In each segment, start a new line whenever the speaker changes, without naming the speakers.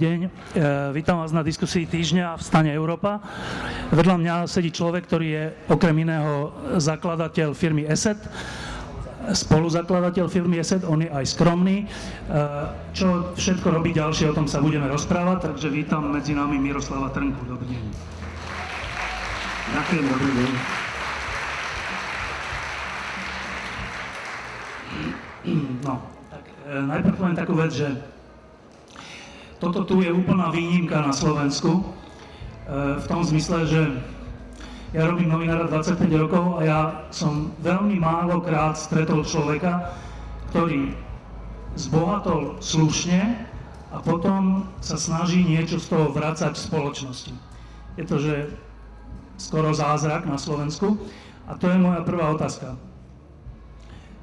Deň, e, vítam vás na diskusii týždňa v stane Európa. Vedľa mňa sedí človek, ktorý je okrem iného zakladateľ firmy ESET, spoluzakladateľ firmy ESET, on je aj skromný. E, čo všetko robí ďalšie, o tom sa budeme rozprávať, takže vítam medzi nami Miroslava Trnku. Dobrý deň.
Ďakujem, dobrý deň.
No, tak e, najprv poviem takú vec, že toto tu je úplná výnimka na Slovensku, e, v tom zmysle, že ja robím novinára 25 rokov a ja som veľmi málo krát stretol človeka, ktorý zbohatol slušne a potom sa snaží niečo z toho vracať v spoločnosti. Je to, že skoro zázrak na Slovensku. A to je moja prvá otázka.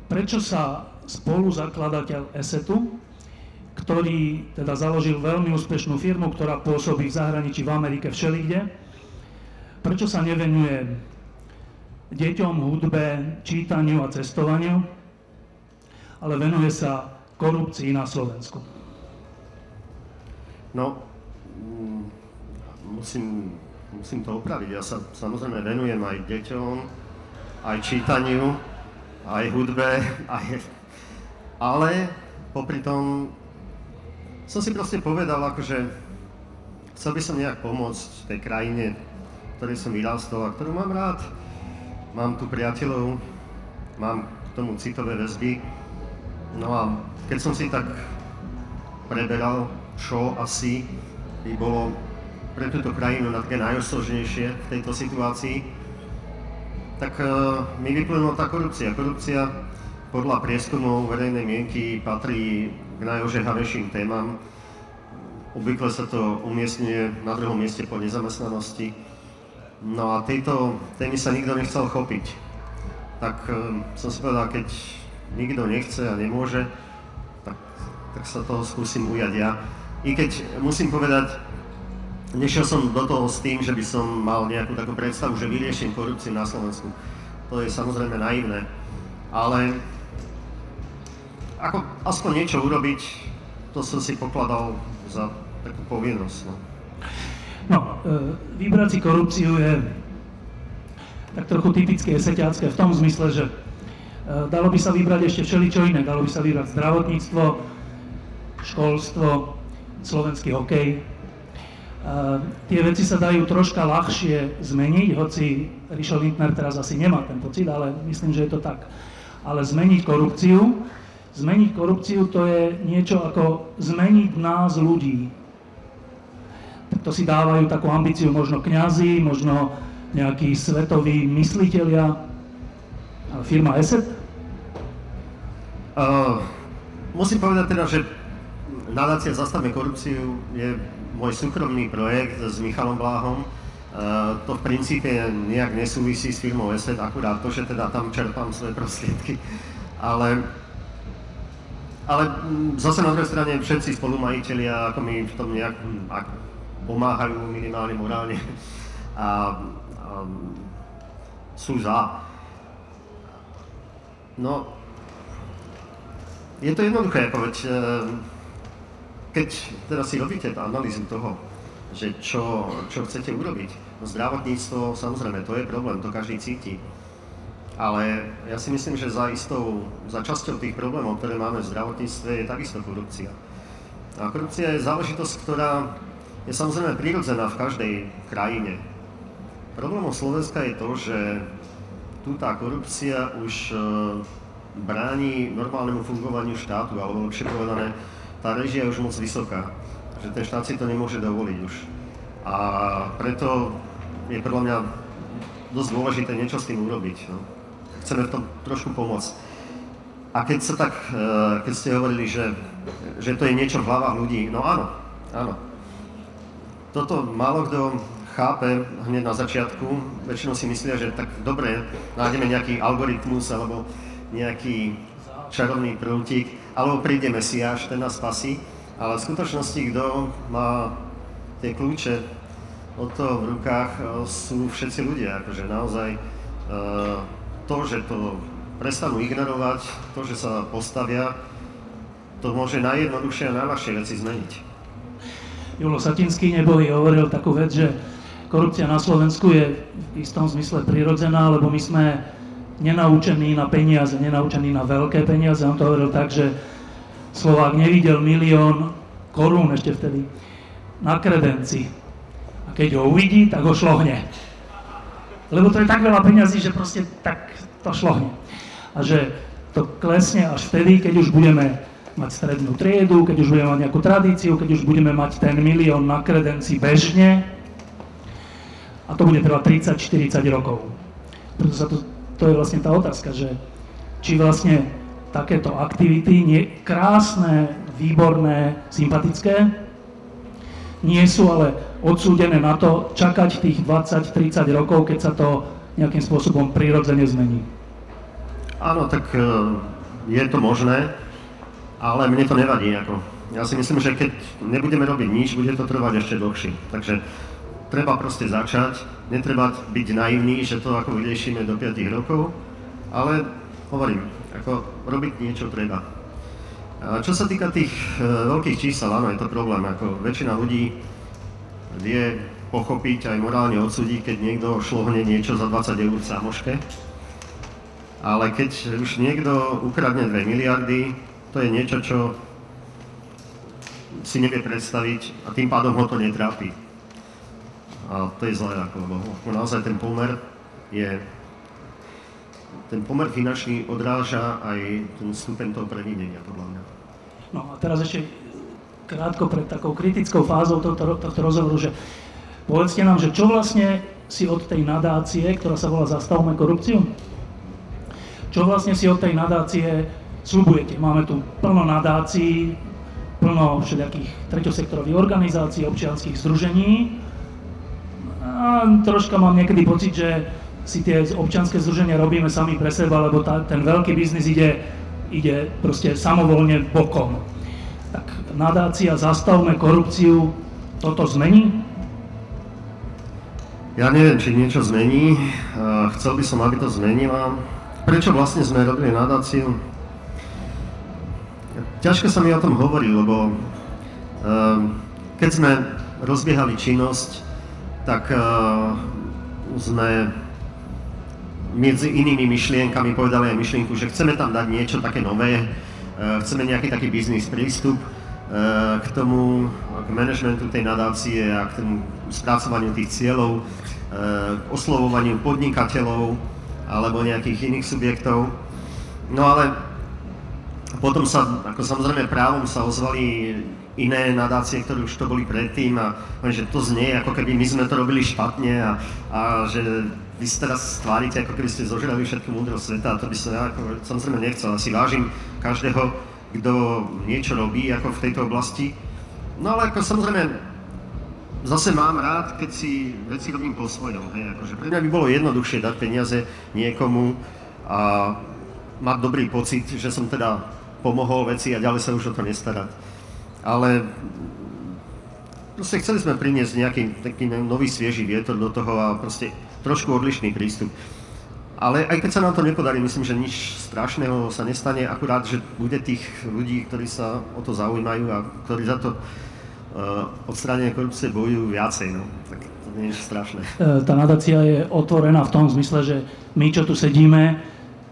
Prečo sa spoluzakladateľ ESETu ktorý teda založil veľmi úspešnú firmu, ktorá pôsobí v zahraničí, v Amerike, všelikde. Prečo sa nevenuje deťom, hudbe, čítaniu a cestovaniu, ale venuje sa korupcii na Slovensku?
No, mm, musím, musím to opraviť. Ja sa samozrejme venujem aj deťom, aj čítaniu, aj hudbe, aj... ale popri tom som si proste povedal, akože chcel by som nejak pomôcť tej krajine, v ktorej som vyrastol a ktorú mám rád. Mám tu priateľov, mám k tomu citové väzby. No a keď som si tak preberal, čo asi by bolo pre túto krajinu také najosloženejšie v tejto situácii, tak uh, mi vyplynula tá korupcia. Korupcia podľa prieskumov verejnej mienky patrí k najožehavejším témam. Obvykle sa to umiestňuje na druhom mieste po nezamestnanosti. No a tejto témy sa nikto nechcel chopiť. Tak um, som si povedal, keď nikto nechce a nemôže, tak, tak sa toho skúsim ujať ja. I keď musím povedať, nešiel som do toho s tým, že by som mal nejakú takú predstavu, že vyriešim korupciu na Slovensku. To je samozrejme naivné. Ale ako aspoň niečo urobiť, to som si pokladal za takú povinnosť. No,
no e, vybrať si korupciu je tak trochu typické seťacké v tom zmysle, že e, dalo by sa vybrať ešte všeličo iné. Dalo by sa vybrať zdravotníctvo, školstvo, slovenský hokej. E, tie veci sa dajú troška ľahšie zmeniť, hoci Rišo Lindner teraz asi nemá ten pocit, ale myslím, že je to tak. Ale zmeniť korupciu, Zmeniť korupciu to je niečo ako zmeniť nás ľudí. To si dávajú takú ambíciu možno kňazi, možno nejakí svetoví mysliteľia. Firma ESET?
Uh, musím povedať teda, že nadácia Zastavme korupciu je môj súkromný projekt s Michalom Bláhom. Uh, to v princípe nejak nesúvisí s firmou ESET, akurát to, že teda tam čerpám svoje prostriedky. Ale ale mm, zase na druhej strane všetci spolumajiteľia ako mi v tom nejak mm, ak, pomáhajú minimálne morálne a, a sú za. No, je to jednoduché, povedť, e, keď teraz si robíte analýzu toho, že čo, čo chcete urobiť, no zdravotníctvo, samozrejme, to je problém, to každý cíti ale ja si myslím, že za istou, za časťou tých problémov, ktoré máme v zdravotníctve, je takisto korupcia. A korupcia je záležitosť, ktorá je samozrejme prirodzená v každej krajine. Problémom Slovenska je to, že tu tá korupcia už e, bráni normálnemu fungovaniu štátu, alebo lepšie povedané, tá režia je už moc vysoká, že ten štát si to nemôže dovoliť už. A preto je podľa mňa dosť dôležité niečo s tým urobiť. No chceme v tom trošku pomôcť. A keď sa tak, e, keď ste hovorili, že, že to je niečo v hlavách ľudí, no áno, áno. Toto málo kto chápe hneď na začiatku. Väčšinou si myslia, že tak dobre, nájdeme nejaký algoritmus alebo nejaký čarovný prútik, alebo príde Mesiáš, ten nás spasí. Ale v skutočnosti, kto má tie kľúče od toho v rukách, sú všetci ľudia. Akože naozaj uh, to, že to prestanú ignorovať, to, že sa postavia, to môže najjednoduchšie a najľahšie veci zmeniť.
Julo Satinský nebohý hovoril takú vec, že korupcia na Slovensku je v istom zmysle prirodzená, lebo my sme nenaučení na peniaze, nenaučení na veľké peniaze. On to hovoril tak, že Slovák nevidel milión korún ešte vtedy na kredenci. A keď ho uvidí, tak ho šlohne. Lebo to je tak veľa peňazí, že proste tak to šlohne. A že to klesne až vtedy, keď už budeme mať strednú triedu, keď už budeme mať nejakú tradíciu, keď už budeme mať ten milión na kredenci bežne. A to bude trvať 30-40 rokov. Preto sa to, to je vlastne tá otázka, že či vlastne takéto aktivity, nie, krásne, výborné, sympatické, nie sú ale odsúdené na to čakať tých 20-30 rokov, keď sa to nejakým spôsobom prirodzene zmení.
Áno, tak e, je to možné, ale mne to nevadí. Ako. Ja si myslím, že keď nebudeme robiť nič, bude to trvať ešte dlhšie. Takže treba proste začať, netreba byť naivný, že to ako vyriešime do 5 rokov, ale hovorím, ako robiť niečo treba. A čo sa týka tých e, veľkých čísel, áno, je to problém. Ako väčšina ľudí vie pochopiť aj morálne odsúdiť, keď niekto šlohne niečo za 20 eur v samoške. Ale keď už niekto ukradne 2 miliardy, to je niečo, čo si nevie predstaviť a tým pádom ho to netrápi. A to je zlé, ako, lebo naozaj ten pomer je ten pomer finančný odráža aj ten stupeň toho previnenia, podľa mňa.
No a teraz ešte krátko pred takou kritickou fázou tohto, tohto rozhovoru, že povedzte nám, že čo vlastne si od tej nadácie, ktorá sa volá Zastavme korupciu, čo vlastne si od tej nadácie slubujete? Máme tu plno nadácií, plno všetkých treťosektorových organizácií, občianských združení. A troška mám niekedy pocit, že si tie občianske združenia robíme sami pre seba, lebo tá, ten veľký biznis ide, ide proste samovolne bokom. Nadácia Zastavme korupciu toto zmení?
Ja neviem, či niečo zmení. Chcel by som, aby to zmenila. Prečo vlastne sme robili nadáciu? Ťažko sa mi o tom hovorí, lebo keď sme rozbiehali činnosť, tak sme medzi inými myšlienkami povedali aj myšlienku, že chceme tam dať niečo také nové, e, chceme nejaký taký biznis prístup e, k tomu, k manažmentu tej nadácie a k tomu spracovaniu tých cieľov, k oslovovaniu podnikateľov alebo nejakých iných subjektov. No ale potom sa, ako samozrejme právom sa ozvali iné nadácie, ktoré už to boli predtým a že to znie, ako keby my sme to robili špatne a, a že vy sa teraz stvárite, ako keby ste zožrali všetku múdrosť sveta a to by som ja ako, samozrejme nechcel. Asi vážim každého, kto niečo robí ako v tejto oblasti. No ale ako samozrejme zase mám rád, keď si veci robím po svojom. Hej, akože pre mňa by bolo jednoduchšie dať peniaze niekomu a mať dobrý pocit, že som teda pomohol veci a ďalej sa už o to nestarať ale proste chceli sme priniesť nejaký taký nový svieži vietor do toho a proste trošku odlišný prístup. Ale aj keď sa nám to nepodarí, myslím, že nič strašného sa nestane, akurát, že bude tých ľudí, ktorí sa o to zaujímajú a ktorí za to uh, odstránenie korupcie bojujú viacej. No. Tak to nie je strašné.
E, tá nadácia je otvorená v tom zmysle, že my, čo tu sedíme,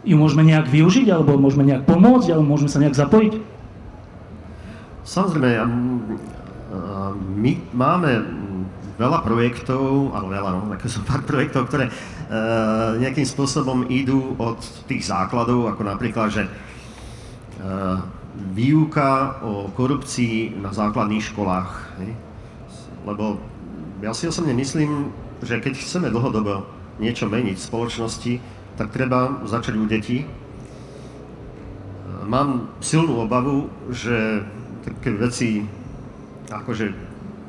ju môžeme nejak využiť, alebo môžeme nejak pomôcť, alebo môžeme sa nejak zapojiť?
Samozrejme, my máme veľa projektov, alebo veľa, no, také sú pár projektov, ktoré uh, nejakým spôsobom idú od tých základov, ako napríklad, že uh, výuka o korupcii na základných školách. Hej? Lebo ja si osobne myslím, že keď chceme dlhodobo niečo meniť v spoločnosti, tak treba začať u detí. Mám silnú obavu, že také veci, akože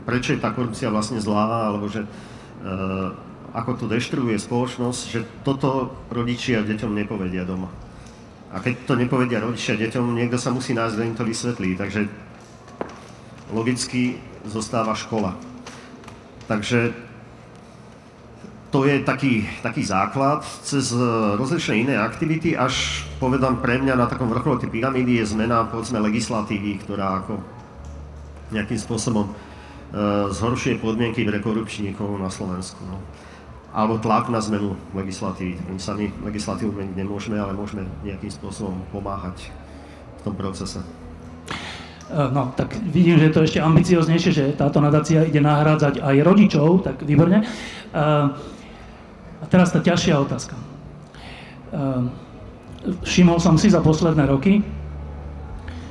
prečo je tá korupcia vlastne zlá, alebo že uh, ako to deštruuje spoločnosť, že toto rodičia deťom nepovedia doma. A keď to nepovedia rodičia deťom, niekto sa musí nájsť, kto im to vysvetlí. Takže logicky zostáva škola. Takže to je taký, taký základ. Cez rozličné iné aktivity, až povedám pre mňa na takom vrchole tej pyramídy je zmena povedzme legislatívy, ktorá ako nejakým spôsobom zhoršuje podmienky pre korupčníkov na Slovensku. No. Alebo tlak na zmenu legislatívy. My sami legislatívu meniť nemôžeme, ale môžeme nejakým spôsobom pomáhať v tom procese.
E, no, tak vidím, že je to ešte ambicioznejšie, že táto nadácia ide nahrádzať aj rodičov, tak výborne. E, a teraz tá ťažšia otázka. Všimol som si za posledné roky,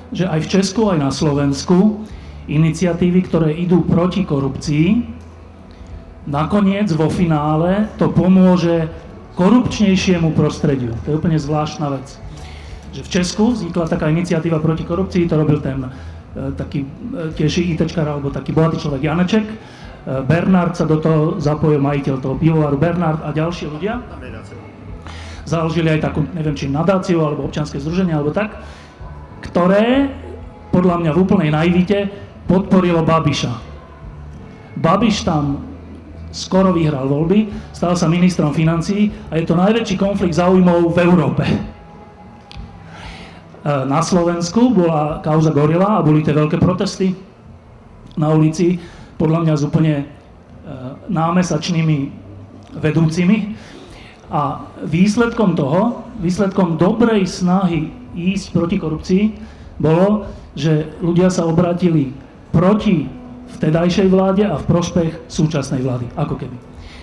že aj v Česku, aj na Slovensku iniciatívy, ktoré idú proti korupcii, nakoniec vo finále to pomôže korupčnejšiemu prostrediu. To je úplne zvláštna vec že v Česku vznikla taká iniciatíva proti korupcii, to robil ten e, taký e, tiež ITčkar alebo taký bohatý človek Janeček. E, Bernard sa do toho zapojil, majiteľ toho pivovaru Bernard a ďalší ľudia. Založili aj takú, neviem, či nadáciu alebo občianske združenie alebo tak, ktoré podľa mňa v úplnej naivite podporilo Babiša. Babiš tam skoro vyhral voľby, stal sa ministrom financií a je to najväčší konflikt záujmov v Európe E, na Slovensku bola kauza Gorila a boli tie veľké protesty na ulici, podľa mňa s úplne e, námesačnými vedúcimi. A výsledkom toho, výsledkom dobrej snahy ísť proti korupcii, bolo, že ľudia sa obrátili proti vtedajšej vláde a v prospech súčasnej vlády, ako keby.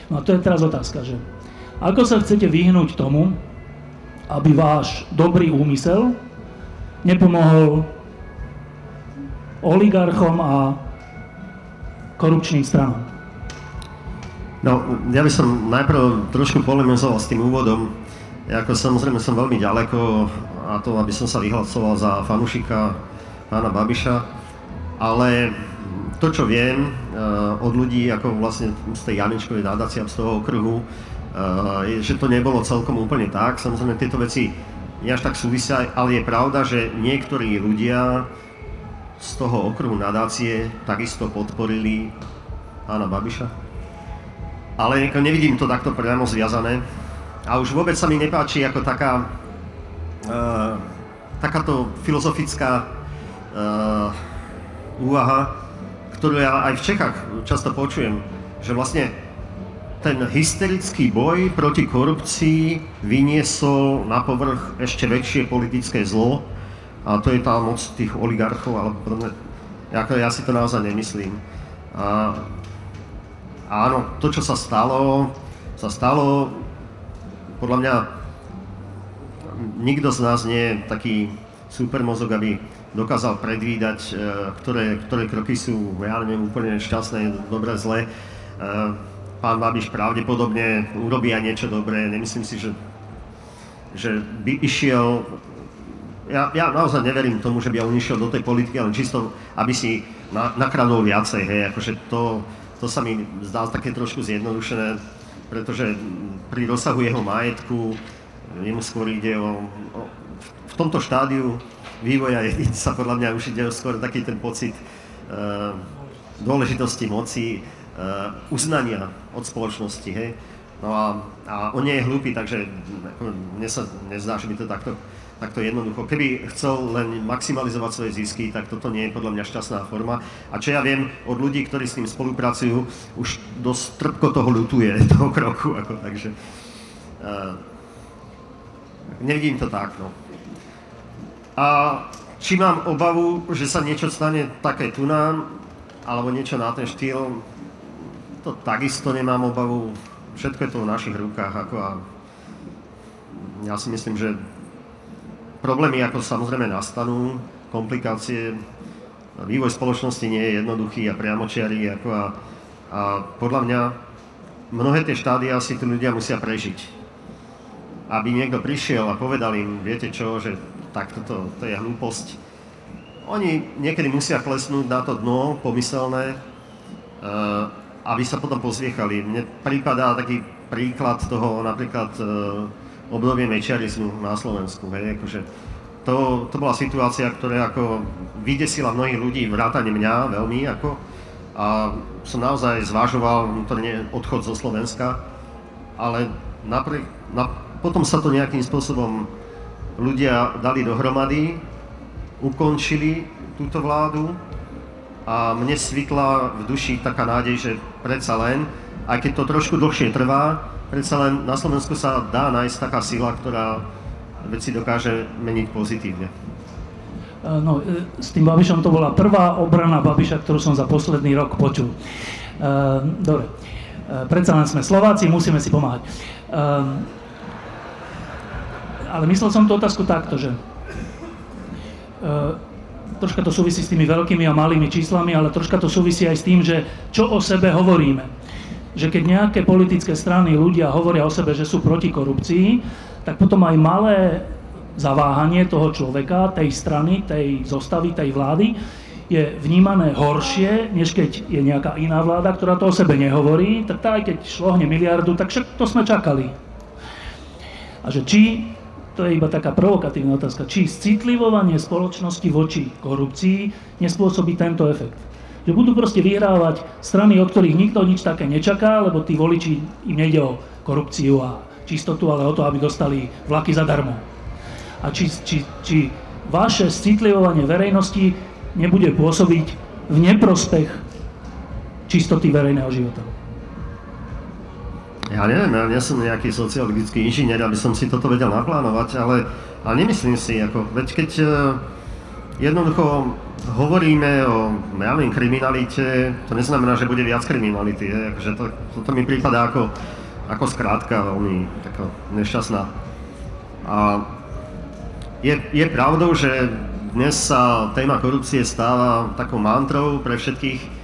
No a to je teraz otázka, že ako sa chcete vyhnúť tomu, aby váš dobrý úmysel, nepomohol oligarchom a korupčným stranom.
No, ja by som najprv trošku polemizoval s tým úvodom. Ja ako samozrejme som veľmi ďaleko a to, aby som sa vyhlasoval za fanušika pána Babiša, ale to, čo viem uh, od ľudí, ako vlastne z tej Janečkovej nadácie z toho okruhu, uh, je, že to nebolo celkom úplne tak. Samozrejme, tieto veci až tak súvisia, ale je pravda, že niektorí ľudia z toho okruhu nadácie takisto podporili pána Babiša. Ale nevidím to takto priamo zviazané. A už vôbec sa mi nepáči ako taká, uh, takáto filozofická uh, úvaha, ktorú ja aj v Čechách často počujem, že vlastne ten hysterický boj proti korupcii vyniesol na povrch ešte väčšie politické zlo a to je tá moc tých oligarchov podobne. Ako ja si to naozaj nemyslím. A, áno, to, čo sa stalo, sa stalo, podľa mňa nikto z nás nie je taký supermozog, aby dokázal predvídať, e, ktoré, ktoré kroky sú, ja neviem, úplne šťastné, dobré, zlé. E, pán Babiš pravdepodobne urobí aj niečo dobré. Nemyslím si, že, že by išiel... Ja, ja naozaj neverím tomu, že by on išiel do tej politiky, len čisto, aby si na, nakradol viacej. Hej. Akože to, to sa mi zdá také trošku zjednodušené, pretože pri rozsahu jeho majetku jemu skôr ide o, o v tomto štádiu vývoja jedinca podľa mňa už ide skôr taký ten pocit uh, dôležitosti moci, uh, uznania od spoločnosti, hej. No a, a on nie je hlúpy, takže mne sa nezdá, že by to takto, takto jednoducho. Keby chcel len maximalizovať svoje zisky, tak toto nie je podľa mňa šťastná forma. A čo ja viem od ľudí, ktorí s ním spolupracujú, už dosť trpko toho ľutuje, toho kroku. Ako, takže uh, nevidím to tak. No. A či mám obavu, že sa niečo stane také tu nám, alebo niečo na ten štýl, to takisto nemám obavu. Všetko je to v našich rukách. Ako a ja si myslím, že problémy ako samozrejme nastanú, komplikácie, vývoj spoločnosti nie je jednoduchý a priamočiarý. Ako a, a podľa mňa mnohé tie štádia si tu ľudia musia prežiť. Aby niekto prišiel a povedal im, viete čo, že takto to, to je hlúposť. Oni niekedy musia klesnúť na to dno pomyselné, uh, aby sa potom pozviechali. Mne prípadá taký príklad toho napríklad e, obdobie mečiarizmu na Slovensku. Hej, akože to, to bola situácia, ktorá ako vydesila mnohých ľudí, vrátane mňa veľmi. Ako, a som naozaj zvažoval vnútorne odchod zo Slovenska, ale napriek, na, potom sa to nejakým spôsobom ľudia dali dohromady, ukončili túto vládu a mne svitla v duši taká nádej, že predsa len, aj keď to trošku dlhšie trvá, predsa len na Slovensku sa dá nájsť taká sila, ktorá veci dokáže meniť pozitívne.
E, no, e, s tým Babišom to bola prvá obrana Babiša, ktorú som za posledný rok počul. E, dobre, predsa len sme Slováci, musíme si pomáhať. Ale myslel som tú otázku takto, že troška to súvisí s tými veľkými a malými číslami, ale troška to súvisí aj s tým, že čo o sebe hovoríme. Že keď nejaké politické strany ľudia hovoria o sebe, že sú proti korupcii, tak potom aj malé zaváhanie toho človeka, tej strany, tej zostavy, tej vlády je vnímané horšie, než keď je nejaká iná vláda, ktorá to o sebe nehovorí, tak tá aj keď šlohne miliardu, tak však to sme čakali. A že či to je iba taká provokatívna otázka, či citlivovanie spoločnosti voči korupcii nespôsobí tento efekt. Že budú proste vyhrávať strany, od ktorých nikto nič také nečaká, lebo tí voliči im nejde o korupciu a čistotu, ale o to, aby dostali vlaky zadarmo. A či, či, či vaše citlivovanie verejnosti nebude pôsobiť v neprospech čistoty verejného života.
Ja neviem, ja nie som nejaký sociologický inžinier, aby som si toto vedel naplánovať, ale, ale nemyslím si, ako, veď keď uh, jednoducho hovoríme o, ja kriminalite, to neznamená, že bude viac kriminality, je, akože to, toto mi prípada ako, ako skrátka veľmi taká nešťastná. A je, je pravdou, že dnes sa téma korupcie stáva takou mantrou pre všetkých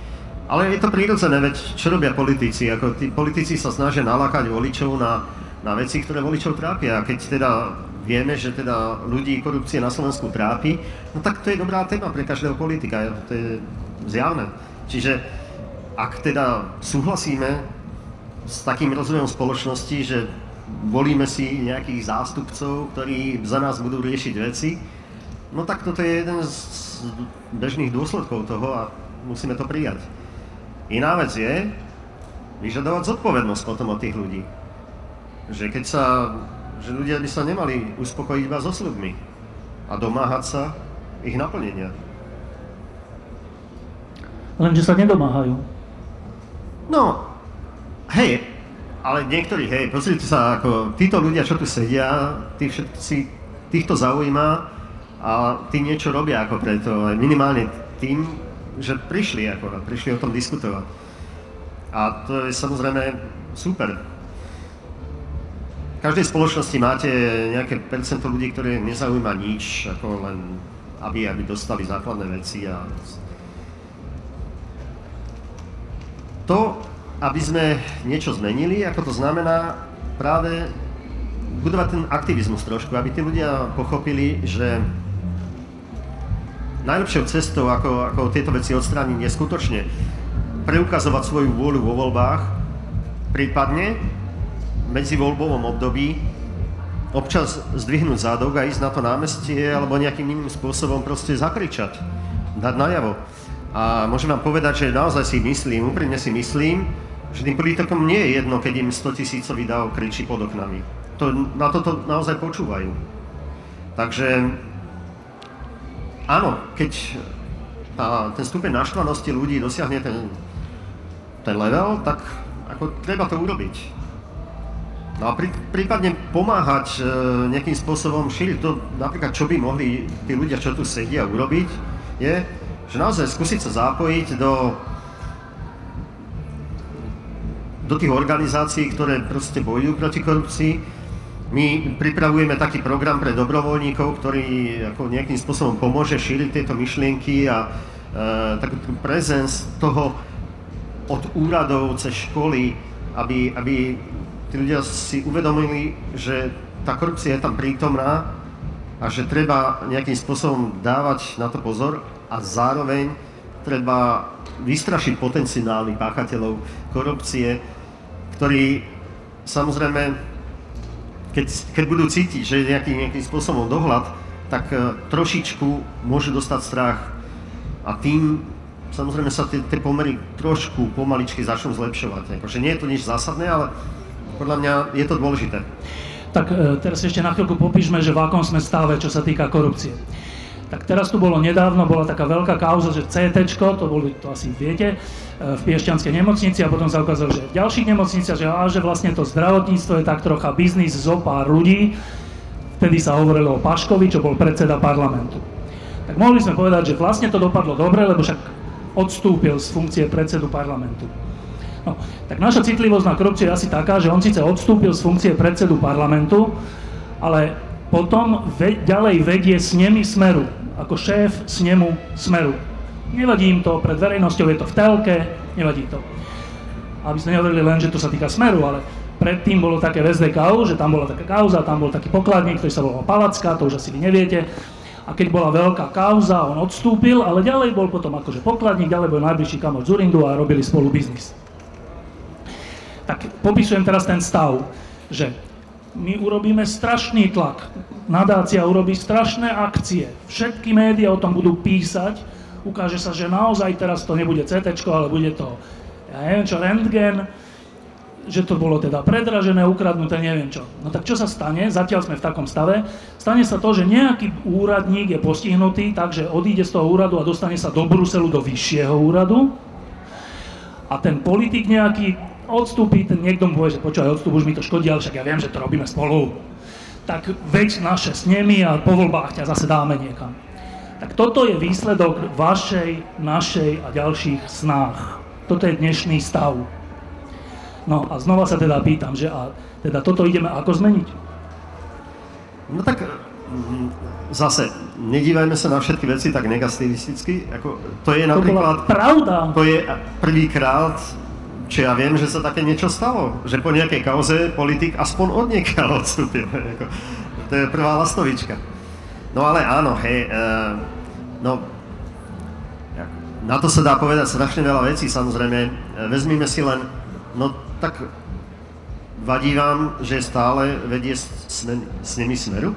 ale je to prírodzené, veď čo robia politici? Ako tí politici sa snažia nalákať voličov na, na veci, ktoré voličov trápia. A keď teda vieme, že teda ľudí korupcie na Slovensku trápi, no tak to je dobrá téma pre každého politika. To je zjavné. Čiže ak teda súhlasíme s takým rozvojom spoločnosti, že volíme si nejakých zástupcov, ktorí za nás budú riešiť veci, no tak toto je jeden z bežných dôsledkov toho a musíme to prijať. Iná vec je vyžadovať zodpovednosť potom od tých ľudí. Že keď sa, že ľudia by sa nemali uspokojiť iba so sľubmi a domáhať sa ich naplnenia.
Lenže sa nedomáhajú.
No, hej, ale niektorí, hej, pozrite sa, ako títo ľudia, čo tu sedia, tí všetci, týchto zaujíma a tí niečo robia ako preto, minimálne tým, že prišli, ako, prišli o tom diskutovať. A to je samozrejme super. V každej spoločnosti máte nejaké percento ľudí, ktoré nezaujíma nič, ako len aby, aby dostali základné veci. A... To, aby sme niečo zmenili, ako to znamená práve budovať ten aktivizmus trošku, aby tí ľudia pochopili, že najlepšou cestou, ako, ako tieto veci odstrániť, je skutočne preukazovať svoju vôľu vo voľbách, prípadne medzi voľbovom období občas zdvihnúť zádok a ísť na to námestie alebo nejakým iným spôsobom proste zakričať, dať najavo. A môžem vám povedať, že naozaj si myslím, úprimne si myslím, že tým politikom nie je jedno, keď im 100 tisícový dáv kričí pod oknami. To, na toto naozaj počúvajú. Takže áno, keď tá, ten stupeň naštvanosti ľudí dosiahne ten, ten level, tak ako treba to urobiť. No a prí, prípadne pomáhať e, nejakým spôsobom šíriť to, napríklad čo by mohli tí ľudia, čo tu sedia, urobiť, je, že naozaj skúsiť sa zapojiť do, do tých organizácií, ktoré proste bojujú proti korupcii, my pripravujeme taký program pre dobrovoľníkov, ktorý ako nejakým spôsobom pomôže šíriť tieto myšlienky a e, takú prezens toho od úradov cez školy, aby, aby tí ľudia si uvedomili, že tá korupcia je tam prítomná a že treba nejakým spôsobom dávať na to pozor a zároveň treba vystrašiť potenciálnych páchateľov korupcie, ktorí samozrejme keď, keď budú cítiť, že je nejaký, nejakým spôsobom dohľad, tak uh, trošičku môže dostať strach a tým samozrejme sa tie, tie pomery trošku pomaličky začnú zlepšovať. Akože nie je to nič zásadné, ale podľa mňa je to dôležité.
Tak e, teraz ešte na chvíľku popíšme, že v akom sme stave, čo sa týka korupcie. Tak teraz tu bolo nedávno, bola taká veľká kauza, že CT, to boli, to asi viete, e, v Piešťanskej nemocnici a potom sa ukázalo, že v ďalších nemocniciach, že, a, že vlastne to zdravotníctvo je tak trocha biznis zo pár ľudí. Vtedy sa hovorilo o Paškovi, čo bol predseda parlamentu. Tak mohli sme povedať, že vlastne to dopadlo dobre, lebo však odstúpil z funkcie predsedu parlamentu. No, tak naša citlivosť na korupciu je asi taká, že on síce odstúpil z funkcie predsedu parlamentu, ale potom ve, ďalej vedie s nimi smeru ako šéf snemu Smeru. Nevadí im to, pred verejnosťou je to v telke, nevadí to. Aby sme nehovorili len, že to sa týka Smeru, ale predtým bolo také v SDKU, že tam bola taká kauza, tam bol taký pokladník, ktorý sa volal Palacka, to už asi vy neviete. A keď bola veľká kauza, on odstúpil, ale ďalej bol potom akože pokladník, ďalej bol najbližší kamoč Zurindu a robili spolu biznis. Tak popisujem teraz ten stav, že my urobíme strašný tlak. Nadácia urobí strašné akcie. Všetky médiá o tom budú písať. Ukáže sa, že naozaj teraz to nebude CT, ale bude to, ja neviem čo, rentgen, že to bolo teda predražené, ukradnuté, neviem čo. No tak čo sa stane? Zatiaľ sme v takom stave. Stane sa to, že nejaký úradník je postihnutý, takže odíde z toho úradu a dostane sa do Bruselu, do vyššieho úradu. A ten politik nejaký odstúpi, ten niekto mu povie, že počúvaj, odstup, už mi to škodí, ale však ja viem, že to robíme spolu. Tak veď naše s nimi a po voľbách ťa zase dáme niekam. Tak toto je výsledok vašej, našej a ďalších snách. Toto je dnešný stav. No a znova sa teda pýtam, že a teda toto ideme ako zmeniť?
No tak mm, zase, nedívajme sa na všetky veci tak negativisticky. Ako, to je napríklad...
To pravda.
To je prvýkrát či ja viem, že sa také niečo stalo, že po nejakej kauze politik aspoň od niekiaľ odstúpil. to je prvá lastovička. No ale áno, hej, uh, no, na to sa dá povedať strašne veľa vecí, samozrejme. E, vezmime si len, no tak vadí vám, že stále vedie s, s nimi smeru?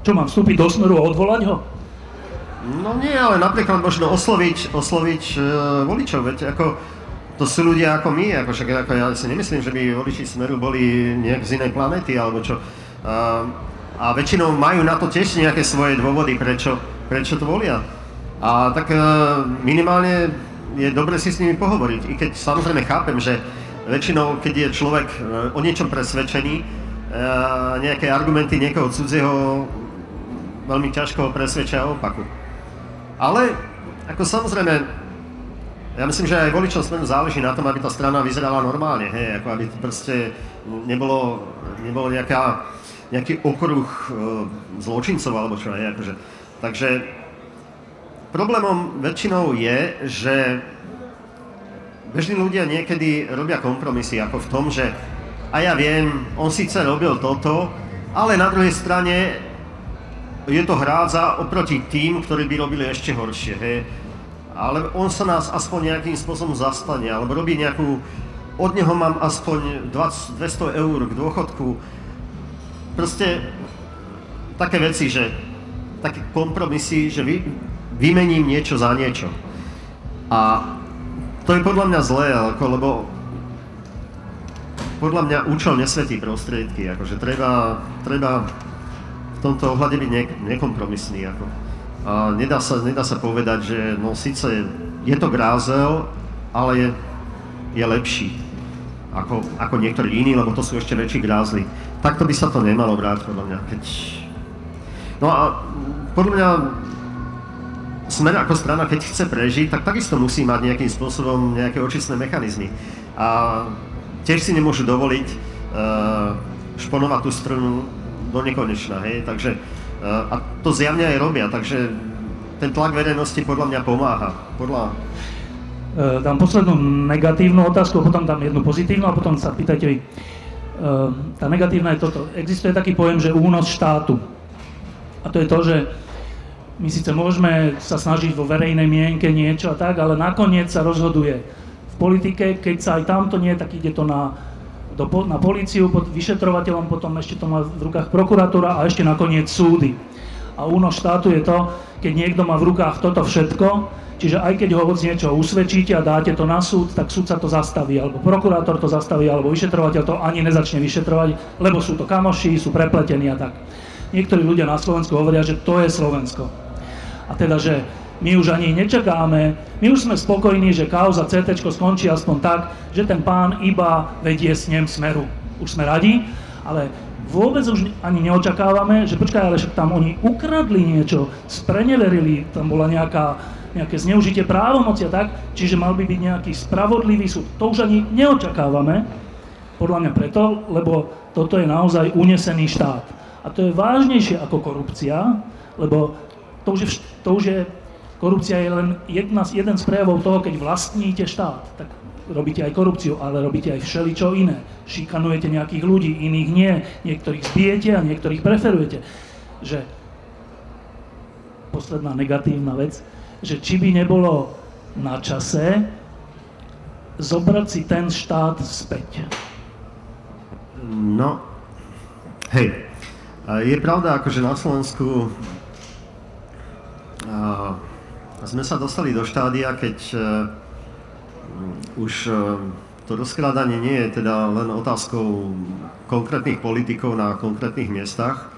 Čo, mám vstúpiť do smeru a odvolať ho?
No nie, ale napríklad možno osloviť, osloviť uh, voličov, veď ako to sú ľudia ako my, ako však ako ja si nemyslím, že by voliči Smeru boli nejak z inej planety alebo čo. A, a väčšinou majú na to tiež nejaké svoje dôvody, prečo, prečo to volia. A tak e, minimálne je dobre si s nimi pohovoriť, i keď samozrejme chápem, že väčšinou, keď je človek e, o niečom presvedčený, e, nejaké argumenty niekoho cudzieho veľmi ťažko presvedčia opaku. Ale ako samozrejme, ja myslím, že aj voličom smeru záleží na tom, aby tá strana vyzerala normálne, hej, ako aby proste nebolo, nebolo nejaká, nejaký okruh e, zločincov alebo čo, hej, akože. Takže problémom väčšinou je, že bežní ľudia niekedy robia kompromisy, ako v tom, že a ja viem, on síce robil toto, ale na druhej strane je to hrádza oproti tým, ktorí by robili ešte horšie. Hej ale on sa nás aspoň nejakým spôsobom zastane, alebo robí nejakú, od neho mám aspoň 20, 200 eur k dôchodku. Proste také veci, že také kompromisy, že vy, vymením niečo za niečo. A to je podľa mňa zlé, ako, lebo podľa mňa účel nesvetí prostriedky, akože treba, treba v tomto ohľade byť ne, nekompromisný. Ako. A nedá sa, nedá sa povedať, že no síce je to grázel, ale je, je lepší ako, ako niektorí iní, lebo to sú ešte väčší grázly. Takto by sa to nemalo brať, podľa mňa. Keď... No a podľa mňa Smer ako strana, keď chce prežiť, tak takisto musí mať nejakým spôsobom nejaké očistné mechanizmy. A tiež si nemôžu dovoliť uh, šponovať tú stranu do nekonečna, hej. Takže a to zjavne aj robia, takže ten tlak verejnosti podľa mňa pomáha. Podľa...
E, dám poslednú negatívnu otázku, potom dám jednu pozitívnu a potom sa pýtajte vy. E, tá negatívna je toto. Existuje taký pojem, že únos štátu. A to je to, že my síce môžeme sa snažiť vo verejnej mienke niečo a tak, ale nakoniec sa rozhoduje v politike, keď sa aj tamto nie, tak ide to na do, na políciu, pod vyšetrovateľom, potom ešte to má v rukách prokuratúra a ešte nakoniec súdy. A únos štátu je to, keď niekto má v rukách toto všetko, čiže aj keď ho niečo usvedčíte a dáte to na súd, tak súd sa to zastaví, alebo prokurátor to zastaví, alebo vyšetrovateľ to ani nezačne vyšetrovať, lebo sú to kamoši, sú prepletení a tak. Niektorí ľudia na Slovensku hovoria, že to je Slovensko. A teda, že my už ani nečakáme, my už sme spokojní, že kauza CT skončí aspoň tak, že ten pán iba vedie snem smeru. Už sme radi, ale vôbec už ani neočakávame, že počkaj, ale však tam oni ukradli niečo, spreneverili, tam bola nejaká, nejaké zneužitie právomoci a tak, čiže mal by byť nejaký spravodlivý súd. To už ani neočakávame, podľa mňa preto, lebo toto je naozaj unesený štát. A to je vážnejšie ako korupcia, lebo to už je, to už je Korupcia je len jedna, jeden z prejavov toho, keď vlastníte štát. Tak robíte aj korupciu, ale robíte aj všeličo iné. Šikanujete nejakých ľudí, iných nie. Niektorých zbijete a niektorých preferujete. Že posledná negatívna vec, že či by nebolo na čase zobrať si ten štát späť.
No, hej, je pravda, akože na Slovensku sme sa dostali do štádia, keď uh, už uh, to rozkrádanie nie je teda len otázkou konkrétnych politikov na konkrétnych miestach,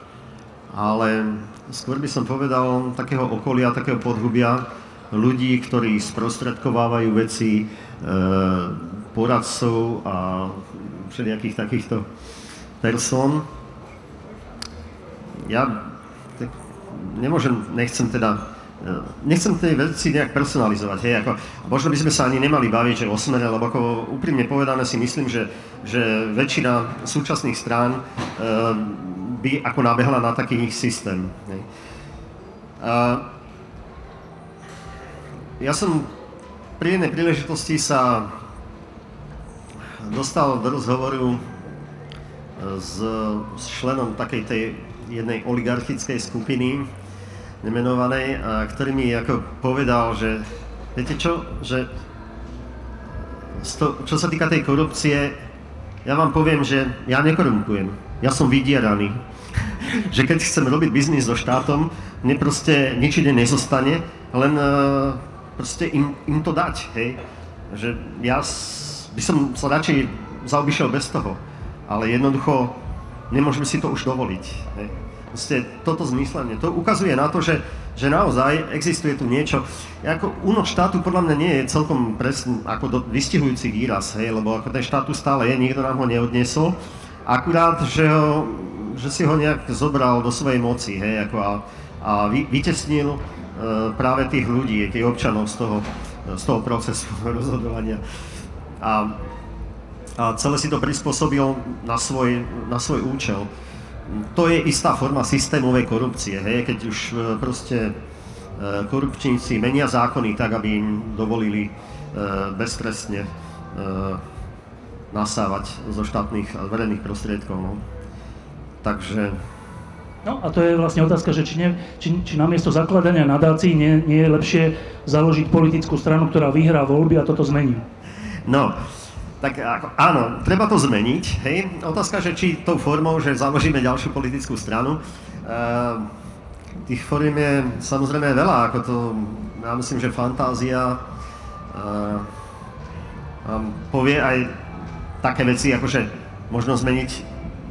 ale skôr by som povedal takého okolia, takého podhubia ľudí, ktorí sprostredkovávajú veci, e, poradcov a všelijakých takýchto person. Ja nemôžem, nechcem teda nechcem tie veci nejak personalizovať, hej, ako, možno by sme sa ani nemali baviť, že o smere, lebo ako úprimne povedané si myslím, že, že väčšina súčasných strán e, by ako nabehla na taký ich systém. Hej. A, ja som pri jednej príležitosti sa dostal do rozhovoru s, s členom takej tej jednej oligarchickej skupiny, nemenovanej, a ktorý mi ako povedal, že viete čo, že to, čo sa týka tej korupcie, ja vám poviem, že ja nekorumpujem. Ja som vydieraný. že keď chcem robiť biznis so štátom, mne proste nič ide nezostane, len uh, proste im, im to dať, hej. Že ja by som sa radšej zaobišiel bez toho. Ale jednoducho nemôžeme si to už dovoliť. Hej. Proste toto zmyslenie. To ukazuje na to, že, že naozaj existuje tu niečo. Ako únok štátu podľa mňa nie je celkom presný, ako do, vystihujúci výraz, hej, lebo ako ten štát tu stále je, nikto nám ho neodniesol. Akurát, že, ho, že si ho nejak zobral do svojej moci, hej, ako a, a vy, vytesnil e, práve tých ľudí, tých občanov z toho, z toho procesu rozhodovania. A, a celé si to prispôsobil na svoj, na svoj účel to je istá forma systémovej korupcie, hej, keď už e, proste e, korupčníci menia zákony tak, aby im dovolili e, beztrestne nasávať zo štátnych a verejných prostriedkov. No. Takže...
No a to je vlastne otázka, že či, ne, či, či namiesto zakladania nadácií nie, nie je lepšie založiť politickú stranu, ktorá vyhrá voľby a toto zmení.
No, tak ako, áno, treba to zmeniť. Hej. Otázka, že či tou formou, že založíme ďalšiu politickú stranu. Uh, tých foriem je samozrejme veľa, ako to, ja myslím, že fantázia uh, povie aj také veci, ako že možno zmeniť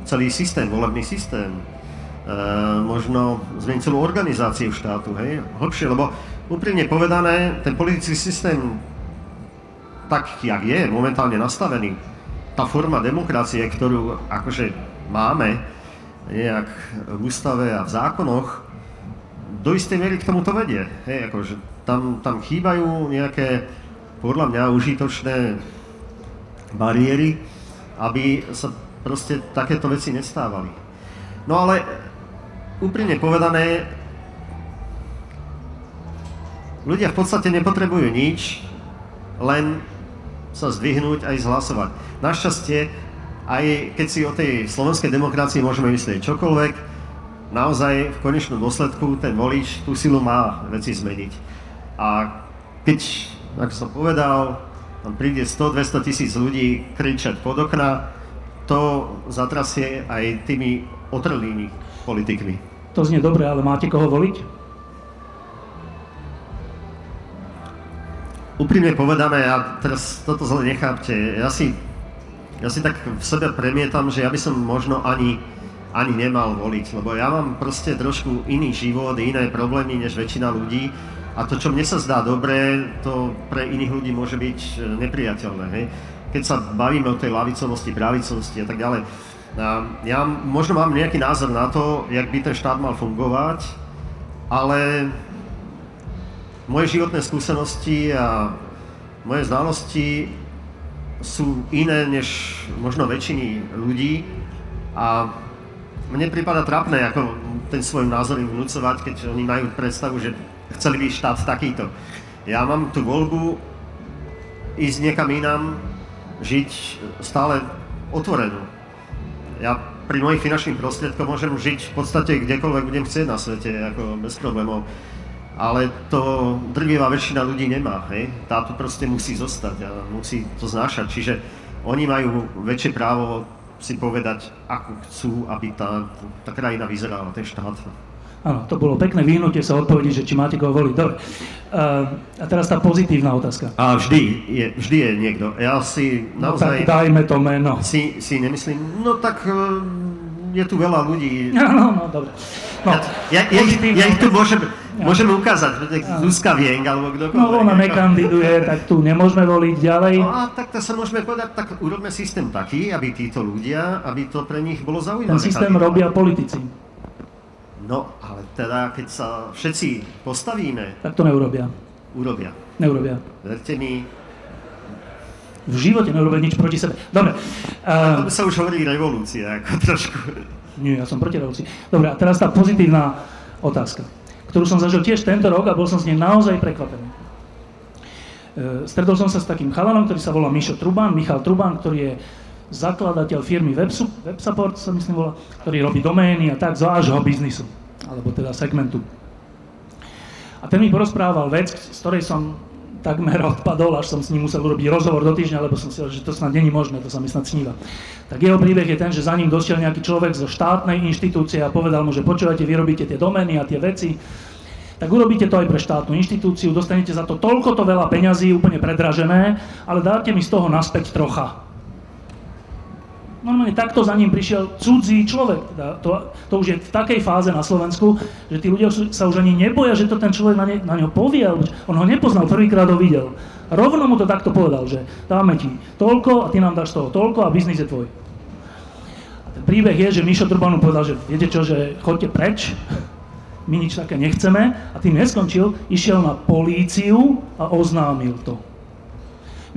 celý systém, volebný systém, uh, možno zmeniť celú organizáciu štátu, hej, hlbšie, lebo úprimne povedané, ten politický systém tak, jak je momentálne nastavený, tá forma demokracie, ktorú akože máme nejak v ústave a v zákonoch, do istej miery k tomu to vedie. Hej, akože tam, tam chýbajú nejaké, podľa mňa, užitočné bariéry, aby sa proste takéto veci nestávali. No ale úprimne povedané, ľudia v podstate nepotrebujú nič, len sa zdvihnúť a ísť hlasovať. Našťastie, aj keď si o tej slovenskej demokracii môžeme myslieť čokoľvek, naozaj v konečnom dôsledku ten volič tú silu má veci zmeniť. A keď, ako som povedal, tam príde 100-200 tisíc ľudí kričať pod okna, to zatrasie aj tými otrlými politikmi.
To znie dobre, ale máte koho voliť?
Úprimne povedané, ja teraz toto zle nechápte, ja si, ja si tak v sebe premietam, že ja by som možno ani ani nemal voliť, lebo ja mám proste trošku iný život, iné problémy než väčšina ľudí a to, čo mne sa zdá dobré, to pre iných ľudí môže byť e, nepriateľné. Hej? Keď sa bavíme o tej lavicovosti, pravicovosti a tak ďalej, ja možno mám nejaký názor na to, jak by ten štát mal fungovať, ale moje životné skúsenosti a moje znalosti sú iné než možno väčšiny ľudí a mne prípada trapné, ako ten svoj názor im vnúcovať, keď oni majú predstavu, že chceli by štát takýto. Ja mám tú voľbu ísť niekam inám, žiť stále otvorenú. Ja pri mojich finančných prostriedkoch môžem žiť v podstate kdekoľvek budem chcieť na svete, ako bez problémov. Ale to drvivá väčšina ľudí nemá, hej? Táto proste musí zostať a musí to znášať. Čiže oni majú väčšie právo si povedať, ako chcú, aby tá, tá krajina vyzerala, ten štát.
Áno, to bolo pekné vyhnutie sa odpovedí, že či máte koho voliť. Dobre. Uh, a teraz tá pozitívna otázka.
A vždy je, vždy je niekto. Ja si naozaj...
No, tak dajme to meno.
Si, si nemyslím, no tak uh, je tu veľa ľudí.
No, no, dobre. No,
ja, ja, ja, ja ich tu môžem, Môžeme ukázať, že Zuzka Vieng alebo kdokoľvek.
No ona nekandiduje, tak tu nemôžeme voliť ďalej.
No a tak to sa môžeme povedať, tak urobme systém taký, aby títo ľudia, aby to pre nich bolo zaujímavé.
Ten systém kandidovať. robia politici.
No, ale teda, keď sa všetci postavíme...
Tak to neurobia.
Urobia.
Neurobia.
Verte mi,
v živote neurobia nič proti sebe. Dobre.
Uh, to sa už hovorí revolúcia, ako trošku.
Nie, ja som proti revolúcii. Dobre, a teraz tá pozitívna otázka ktorú som zažil tiež tento rok a bol som z nej naozaj prekvapený. E, stretol som sa s takým chalanom, ktorý sa volá Mišo Truban, Michal Truban, ktorý je zakladateľ firmy WebSupport, sa myslím volá, ktorý robí domény a tak z vášho biznisu, alebo teda segmentu. A ten mi porozprával vec, z ktorej som takmer odpadol, až som s ním musel urobiť rozhovor do týždňa, lebo som si že to snad není možné, to sa mi snad sníva. Tak jeho príbeh je ten, že za ním došiel nejaký človek zo štátnej inštitúcie a povedal mu, že počúvate, vy robíte tie domény a tie veci, tak urobíte to aj pre štátnu inštitúciu, dostanete za to toľko to veľa peňazí, úplne predražené, ale dáte mi z toho naspäť trocha normálne takto za ním prišiel cudzí človek. Teda to, to už je v takej fáze na Slovensku, že tí ľudia sa už ani neboja, že to ten človek na, ne, na neho povie, on ho nepoznal, prvýkrát ho videl. Rovno mu to takto povedal, že dáme ti toľko a ty nám dáš toho toľko a biznis je tvoj. A ten príbeh je, že Mišo Truban povedal, že viete čo, že chodte preč, my nič také nechceme a tým neskončil, išiel na políciu a oznámil to.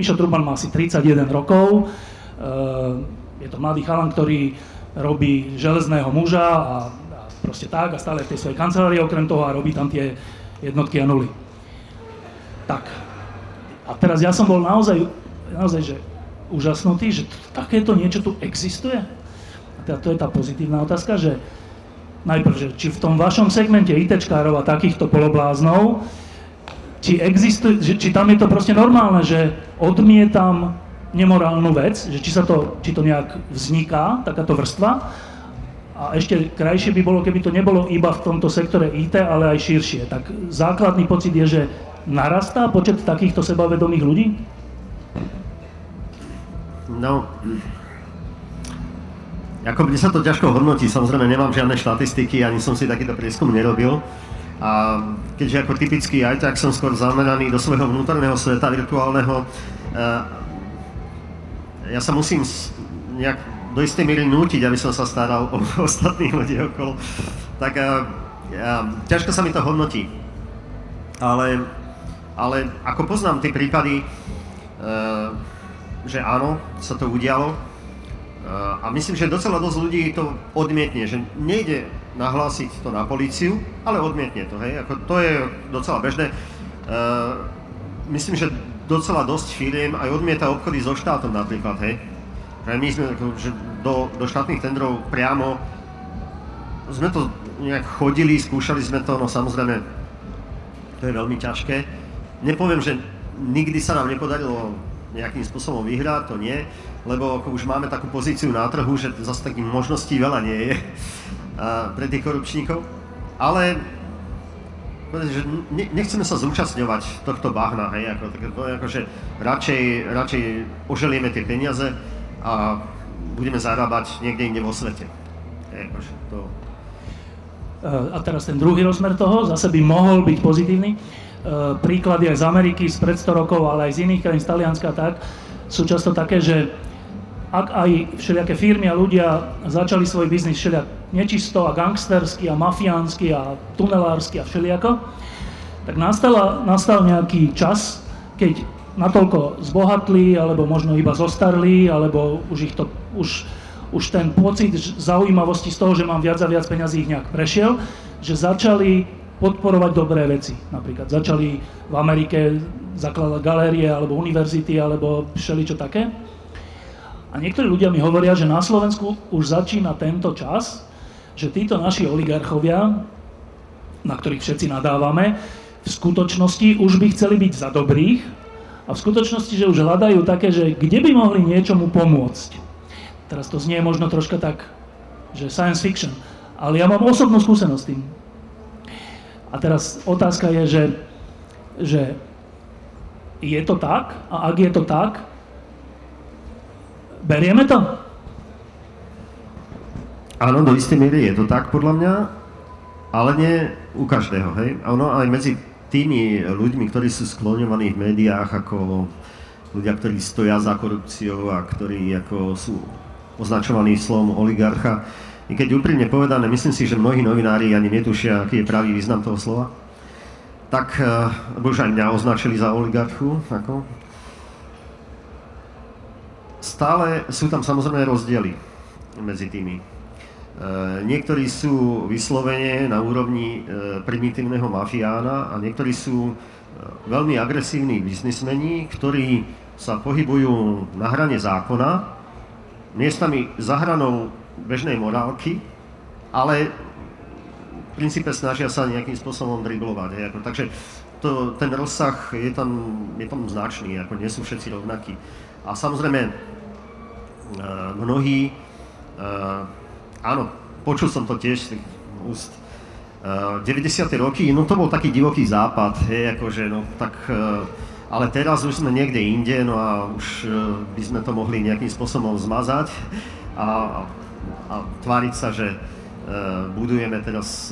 Mišo Truban má asi 31 rokov, e, je to mladý chalan, ktorý robí železného muža a, a proste tak a stále v tej svojej kancelárii okrem toho a robí tam tie jednotky a nuly. Tak. A teraz ja som bol naozaj, naozaj že úžasnutý, že takéto niečo tu existuje. A teda to je tá pozitívna otázka, že najprv, že či v tom vašom segmente ITčkárov a takýchto polobláznov, či, existuje, či tam je to proste normálne, že odmietam nemorálnu vec, že či, sa to, či to nejak vzniká, takáto vrstva. A ešte krajšie by bolo, keby to nebolo iba v tomto sektore IT, ale aj širšie. Tak základný pocit je, že narastá počet takýchto sebavedomých ľudí?
No, ako mne sa to ťažko hodnotí, samozrejme nemám žiadne štatistiky, ani som si takýto prieskum nerobil. A keďže ako typický aj tak som skôr zameraný do svojho vnútorného sveta virtuálneho, eh, ja sa musím nejak do istej miery nútiť, aby som sa staral o ostatných ľudí okolo. Tak a, a, ťažko sa mi to hodnotí. Ale, ale ako poznám tie prípady, e, že áno, sa to udialo, e, a myslím, že docela dosť ľudí to odmietne, že nejde nahlásiť to na políciu, ale odmietne to, hej, ako to je docela bežné. Myslím, že docela dosť firiem aj odmieta obchody so štátom napríklad, hej. Že my sme že do, do štátnych tendrov priamo sme to nejak chodili, skúšali sme to, no samozrejme to je veľmi ťažké. Nepoviem, že nikdy sa nám nepodarilo nejakým spôsobom vyhrať, to nie, lebo už máme takú pozíciu na trhu, že zase takých možností veľa nie je pre tých korupčníkov. Ale že nechceme sa zúčastňovať tohto bahna, hej, ako, to je ako, že radšej, radšej oželieme tie peniaze a budeme zarábať niekde inde vo svete. Akože to...
A teraz ten druhý rozmer toho, zase by mohol byť pozitívny. Príklady aj z Ameriky, z pred 100 rokov, ale aj z iných krajín, z Talianska tak, sú často také, že ak aj všelijaké firmy a ľudia začali svoj biznis všelijak nečisto a gangstersky a mafiánsky a tunelársky a všelijako, tak nastala, nastal nejaký čas, keď natoľko zbohatli, alebo možno iba zostarli, alebo už ich to, už, už ten pocit zaujímavosti z toho, že mám viac a viac peňazí ich nejak prešiel, že začali podporovať dobré veci. Napríklad začali v Amerike zakladať galérie alebo univerzity alebo všeličo také. A niektorí ľudia mi hovoria, že na Slovensku už začína tento čas, že títo naši oligarchovia, na ktorých všetci nadávame, v skutočnosti už by chceli byť za dobrých a v skutočnosti, že už hľadajú také, že kde by mohli niečomu pomôcť. Teraz to znie možno troška tak, že science fiction, ale ja mám osobnú skúsenosť s tým. A teraz otázka je, že, že je to tak? A ak je to tak, Berieme to?
Áno, do istej miery je to tak podľa mňa, ale nie u každého, hej. Ono aj medzi tými ľuďmi, ktorí sú skloňovaní v médiách ako ľudia, ktorí stoja za korupciou a ktorí ako sú označovaní slom oligarcha, i keď úprimne povedané, myslím si, že mnohí novinári ani netušia, aký je pravý význam toho slova, tak, eh, lebo už aj mňa označili za oligarchu, ako, stále sú tam samozrejme rozdiely medzi tými. E, niektorí sú vyslovene na úrovni e, primitívneho mafiána a niektorí sú e, veľmi agresívni biznismeni, ktorí sa pohybujú na hrane zákona, miestami za hranou bežnej morálky, ale v princípe snažia sa nejakým spôsobom driblovať. Takže to, ten rozsah je tam, je tam značný, ako nie sú všetci rovnakí. A samozrejme, mnohí, áno, počul som to tiež z tých úst, 90. Eh, roky, no to bol taký divoký západ, hej, akože, no tak, ale teraz už sme niekde inde, no a už by sme to mohli nejakým spôsobom zmazať a, a tváriť sa, že budujeme teraz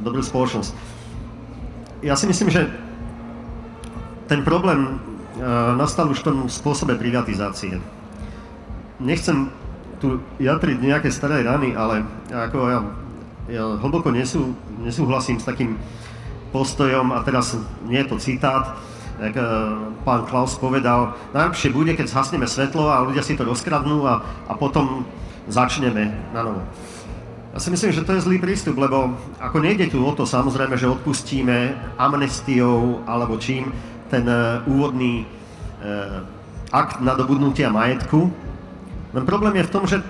dobrú spoločnosť. Ja si myslím, že ten problém nastal už v tom spôsobe privatizácie nechcem tu jatriť nejaké staré rany, ale ako ja, ja hlboko nesú, nesúhlasím s takým postojom, a teraz nie je to citát, jak e, pán Klaus povedal, najlepšie bude, keď zhasneme svetlo a ľudia si to rozkradnú a, a potom začneme na novo. Ja si myslím, že to je zlý prístup, lebo ako nejde tu o to samozrejme, že odpustíme amnestiou alebo čím ten uh, úvodný uh, akt nadobudnutia majetku, len problém je v tom, že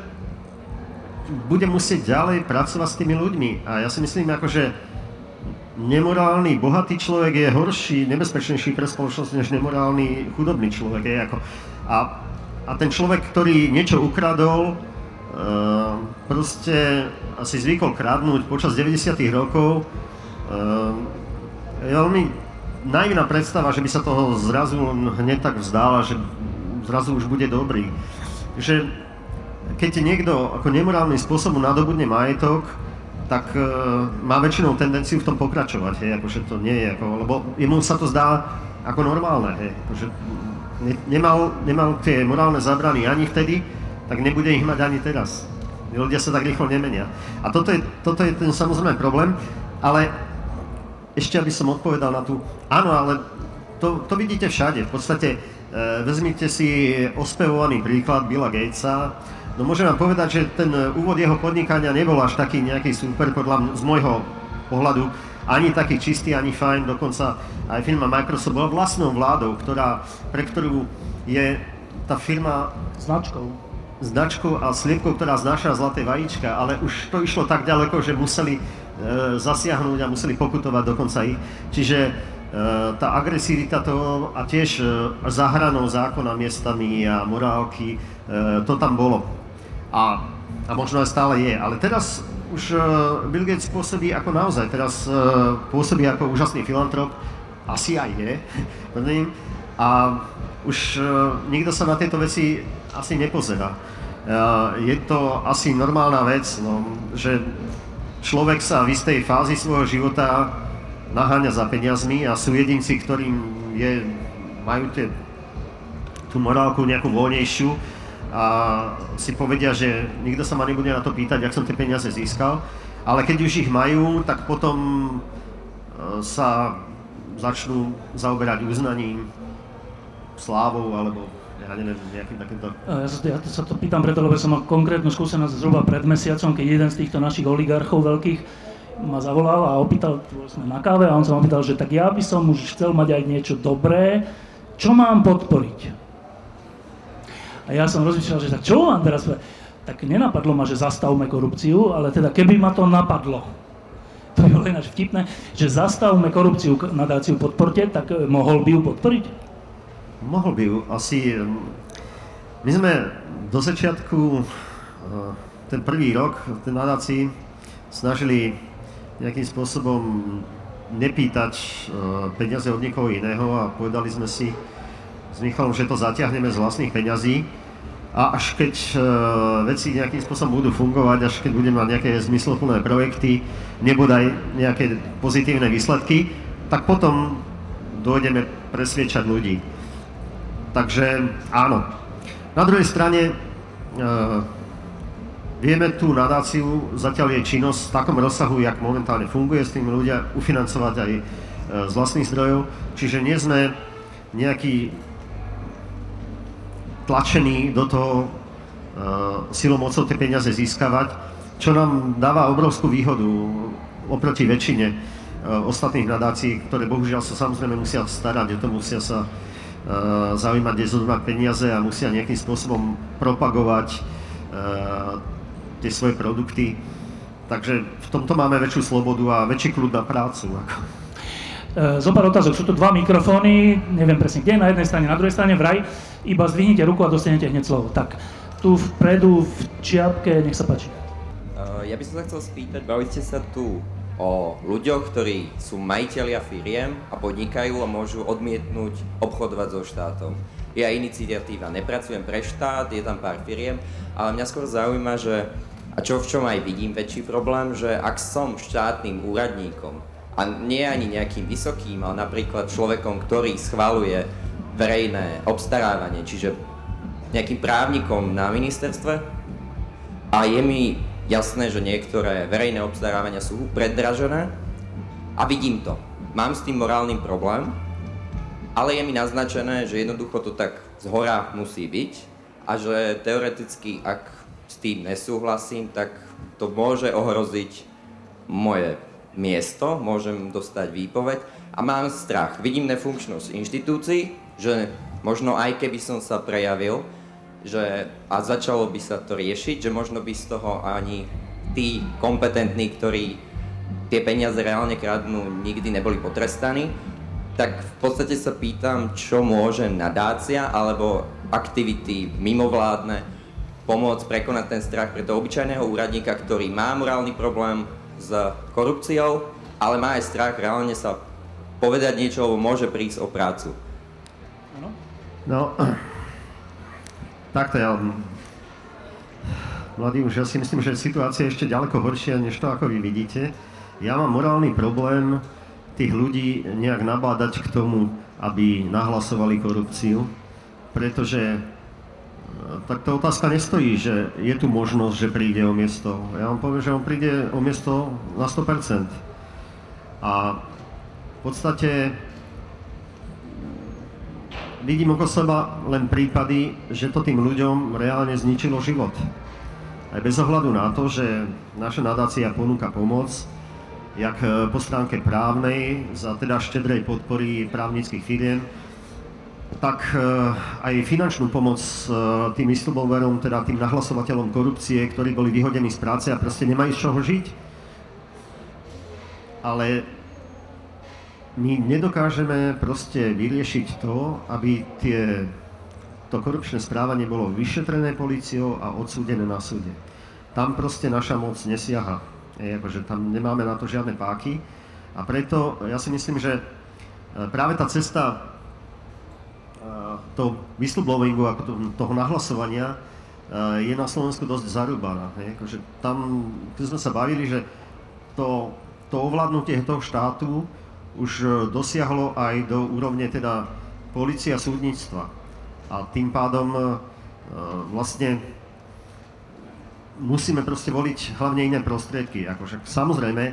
bude musieť ďalej pracovať s tými ľuďmi. A ja si myslím, ako, že nemorálny, bohatý človek je horší, nebezpečnejší pre spoločnosť, než nemorálny, chudobný človek. Je ako. A, a ten človek, ktorý niečo ukradol, uh, proste asi zvykol kradnúť počas 90. rokov, uh, je veľmi naivná predstava, že by sa toho zrazu hneď tak vzdála, že zrazu už bude dobrý že keď niekto ako nemorálnym spôsobom nadobudne majetok, tak e, má väčšinou tendenciu v tom pokračovať, hej, akože to nie je, ako, lebo jemu sa to zdá ako normálne, hej, akože ne, nemal, nemal tie morálne zabrany ani vtedy, tak nebude ich mať ani teraz. Ľudia sa tak rýchlo nemenia. A toto je, toto je ten samozrejme problém, ale ešte aby som odpovedal na tú, áno, ale to, to vidíte všade, v podstate vezmite si ospevovaný príklad Billa Gatesa. No môžem vám povedať, že ten úvod jeho podnikania nebol až taký nejaký super, podľa z môjho pohľadu, ani taký čistý, ani fajn, dokonca aj firma Microsoft bola vlastnou vládou, ktorá, pre ktorú je tá firma
značkou
značkou a sliepkou, ktorá znáša zlaté vajíčka, ale už to išlo tak ďaleko, že museli e, zasiahnuť a museli pokutovať dokonca ich. Čiže Eh, tá agresivita toho a tiež eh, zahranou zákona miestami a morálky, eh, to tam bolo. A, a možno aj stále je. Ale teraz už Bill Gates pôsobí ako naozaj, teraz pôsobí ako úžasný filantrop, asi aj je, a už nikto sa na tieto veci asi nepozerá. je to asi normálna vec, no, že človek sa v istej fázi svojho života naháňa za peniazmi a sú jedinci, ktorým je, majú tie, tú morálku nejakú voľnejšiu a si povedia, že nikto sa ma nebude na to pýtať, ak som tie peniaze získal, ale keď už ich majú, tak potom e, sa začnú zaoberať uznaním, slávou alebo ja neviem, nejakým takýmto...
Sa, ja sa to pýtam preto, lebo som mal konkrétnu skúsenosť zhruba pred mesiacom, keď jeden z týchto našich oligarchov veľkých ma zavolal a opýtal, sme na káve a on sa ma opýtal, že tak ja by som už chcel mať aj niečo dobré, čo mám podporiť? A ja som rozmýšľal, že tak čo mám teraz Tak nenapadlo ma, že zastavme korupciu, ale teda keby ma to napadlo, to je len až vtipné, že zastavme korupciu, nadáciu podporte, tak eh, mohol by ju podporiť?
Mohol by ju. Asi... My sme do začiatku, eh, ten prvý rok v tej nadácii, snažili nejakým spôsobom nepýtať eh, peniaze od niekoho iného a povedali sme si s Michalom, že to zatiahneme z vlastných peňazí a až keď uh, veci nejakým spôsobom budú fungovať, až keď budeme mať nejaké zmysloplné projekty, nebodaj nejaké pozitívne výsledky, tak potom dojdeme presviečať ľudí. Takže áno. Na druhej strane uh, vieme tú nadáciu, zatiaľ jej činnosť v takom rozsahu, jak momentálne funguje, s tým ľudia ufinancovať aj uh, z vlastných zdrojov, čiže nie sme nejaký tlačení do toho uh, silou mocou tie peniaze získavať, čo nám dáva obrovskú výhodu oproti väčšine uh, ostatných nadácií, ktoré bohužiaľ sa samozrejme musia starať o to, musia sa zaujímať, kde peniaze a musia nejakým spôsobom propagovať tie svoje produkty. Takže v tomto máme väčšiu slobodu a väčší kľud na prácu. Ako.
Zo pár otázok. Sú tu dva mikrofóny, neviem presne kde, na jednej strane, na druhej strane vraj. Iba zdvihnite ruku a dostanete hneď slovo. Tak, tu vpredu v čiapke, nech sa páči.
Ja by som sa chcel spýtať, bavili ste sa tu o ľuďoch, ktorí sú majiteľia firiem a podnikajú a môžu odmietnúť obchodovať so štátom. Ja iniciatíva nepracujem pre štát, je tam pár firiem, ale mňa skôr zaujíma, že a čo v čom aj vidím väčší problém, že ak som štátnym úradníkom a nie ani nejakým vysokým, ale napríklad človekom, ktorý schvaluje verejné obstarávanie, čiže nejakým právnikom na ministerstve a je mi jasné, že niektoré verejné obstarávania sú predražené a vidím to. Mám s tým morálny problém, ale je mi naznačené, že jednoducho to tak z hora musí byť a že teoreticky, ak s tým nesúhlasím, tak to môže ohroziť moje miesto, môžem dostať výpoveď a mám strach. Vidím nefunkčnosť inštitúcií, že možno aj keby som sa prejavil, že a začalo by sa to riešiť, že možno by z toho ani tí kompetentní, ktorí tie peniaze reálne kradnú, nikdy neboli potrestaní, tak v podstate sa pýtam, čo môže nadácia alebo aktivity mimovládne pomôcť prekonať ten strach pre toho obyčajného úradníka, ktorý má morálny problém, s korupciou, ale má aj strach reálne sa povedať niečo, lebo môže prísť o prácu.
No, takto ja, mladý už, ja si myslím, že situácia je ešte ďaleko horšia, než to, ako vy vidíte. Ja mám morálny problém tých ľudí nejak nabádať k tomu, aby nahlasovali korupciu, pretože tak tá otázka nestojí, že je tu možnosť, že príde o miesto. Ja vám poviem, že on príde o miesto na 100%. A v podstate vidím okolo seba len prípady, že to tým ľuďom reálne zničilo život. Aj bez ohľadu na to, že naša nadácia ponúka pomoc, jak po stránke právnej, za teda štedrej podpory právnických firiem, tak eh, aj finančnú pomoc eh, tým whistleblowerom, teda tým nahlasovateľom korupcie, ktorí boli vyhodení z práce a proste nemajú z čoho žiť. Ale my nedokážeme proste vyriešiť to, aby tie, to korupčné správanie bolo vyšetrené policiou a odsúdené na súde. Tam proste naša moc nesiaha. Je, akože tam nemáme na to žiadne páky. A preto ja si myslím, že eh, práve tá cesta toho whistleblowingu, ako to, toho nahlasovania, je na Slovensku dosť zarúbaná. Akože tam, keď sme sa bavili, že to, to ovládnutie toho štátu už e, dosiahlo aj do úrovne teda policia súdnictva. A tým pádom e, vlastne musíme proste voliť hlavne iné prostriedky. Akože, samozrejme,